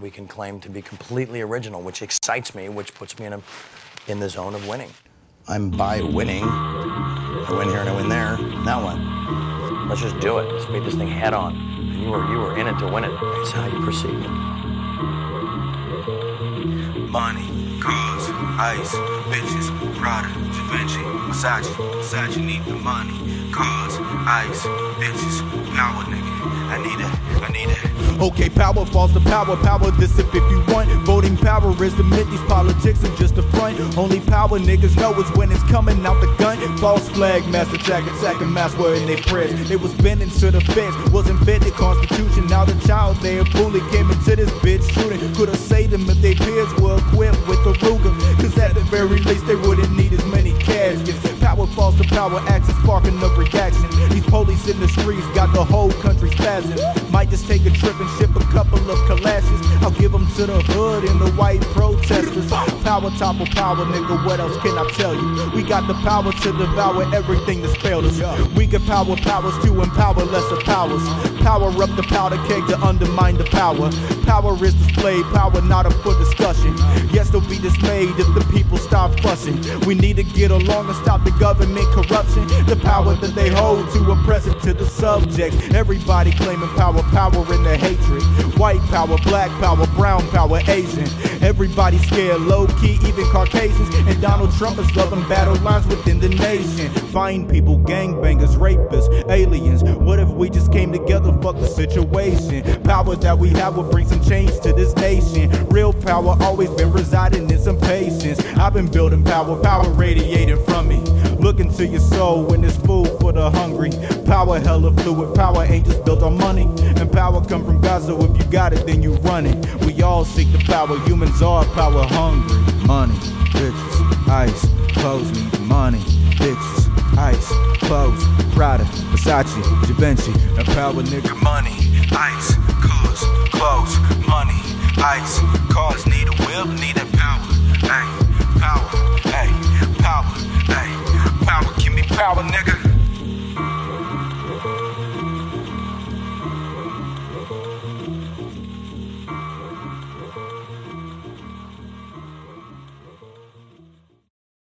We can claim to be completely original, which excites me, which puts me in a in the zone of winning. I'm by winning. I win here and I win there. Now what? Let's just do it. Let's meet this thing head on. And you were you were in it to win it. That's how you proceed. Money, cars, ice, bitches, Prada, Givenchy, Versace, Versace need the money, cars, ice, bitches, power nigga. I need it, I need it. Okay, power falls to power, power this if, if you want. Voting power is admit these politics are just a front. Only power niggas know is when it's coming out the gun. False flag, master attack second mass wearing they press. It was bending to the fence, wasn't fit the constitution. Now the child there bully came into this bitch shooting. Could've saved them if their peers were equipped with a Ruger. Cause at the very least they wouldn't need as many caskets. Power falls to power, acts the streets got the whole country spazzing. Might just take a trip and ship a couple of collages. I'll give them to the hood and the white protesters. Power topple power, nigga, what else can I tell you? We got the power to devour everything that's failed us. We get power powers to empower lesser powers. Power up the powder keg to undermine the power. Power is displayed, power not up for discussion. Yes, there'll be dismayed if the people stop fussing. We need to get along and stop the government corruption. The power that they hold to oppress it to the subjects. Everybody claiming power, power in the hatred. White power, black power, brown power, Asian. Everybody scared, low key, even Caucasians. And Donald Trump is loving battle lines within the nation. Fine people, gangbangers, rapists, aliens. What if we just came together, fuck the situation? Power that we have will bring some change to this nation. Real power always been residing in some patience. I've been building power, power radiating from me. Look into your soul when it's food for the hungry. Power hella fluid, power ain't just built on money. And power come from God, so if you got it, then you run it. We all seek the power, humans are power hungry. Money, bitches, ice, clothes money, bitches, ice, clothes, Prada, Versace, Givenchy, and power nigga Money, ice, cars, clothes, money, ice, cars need a whip, need a power, nigga.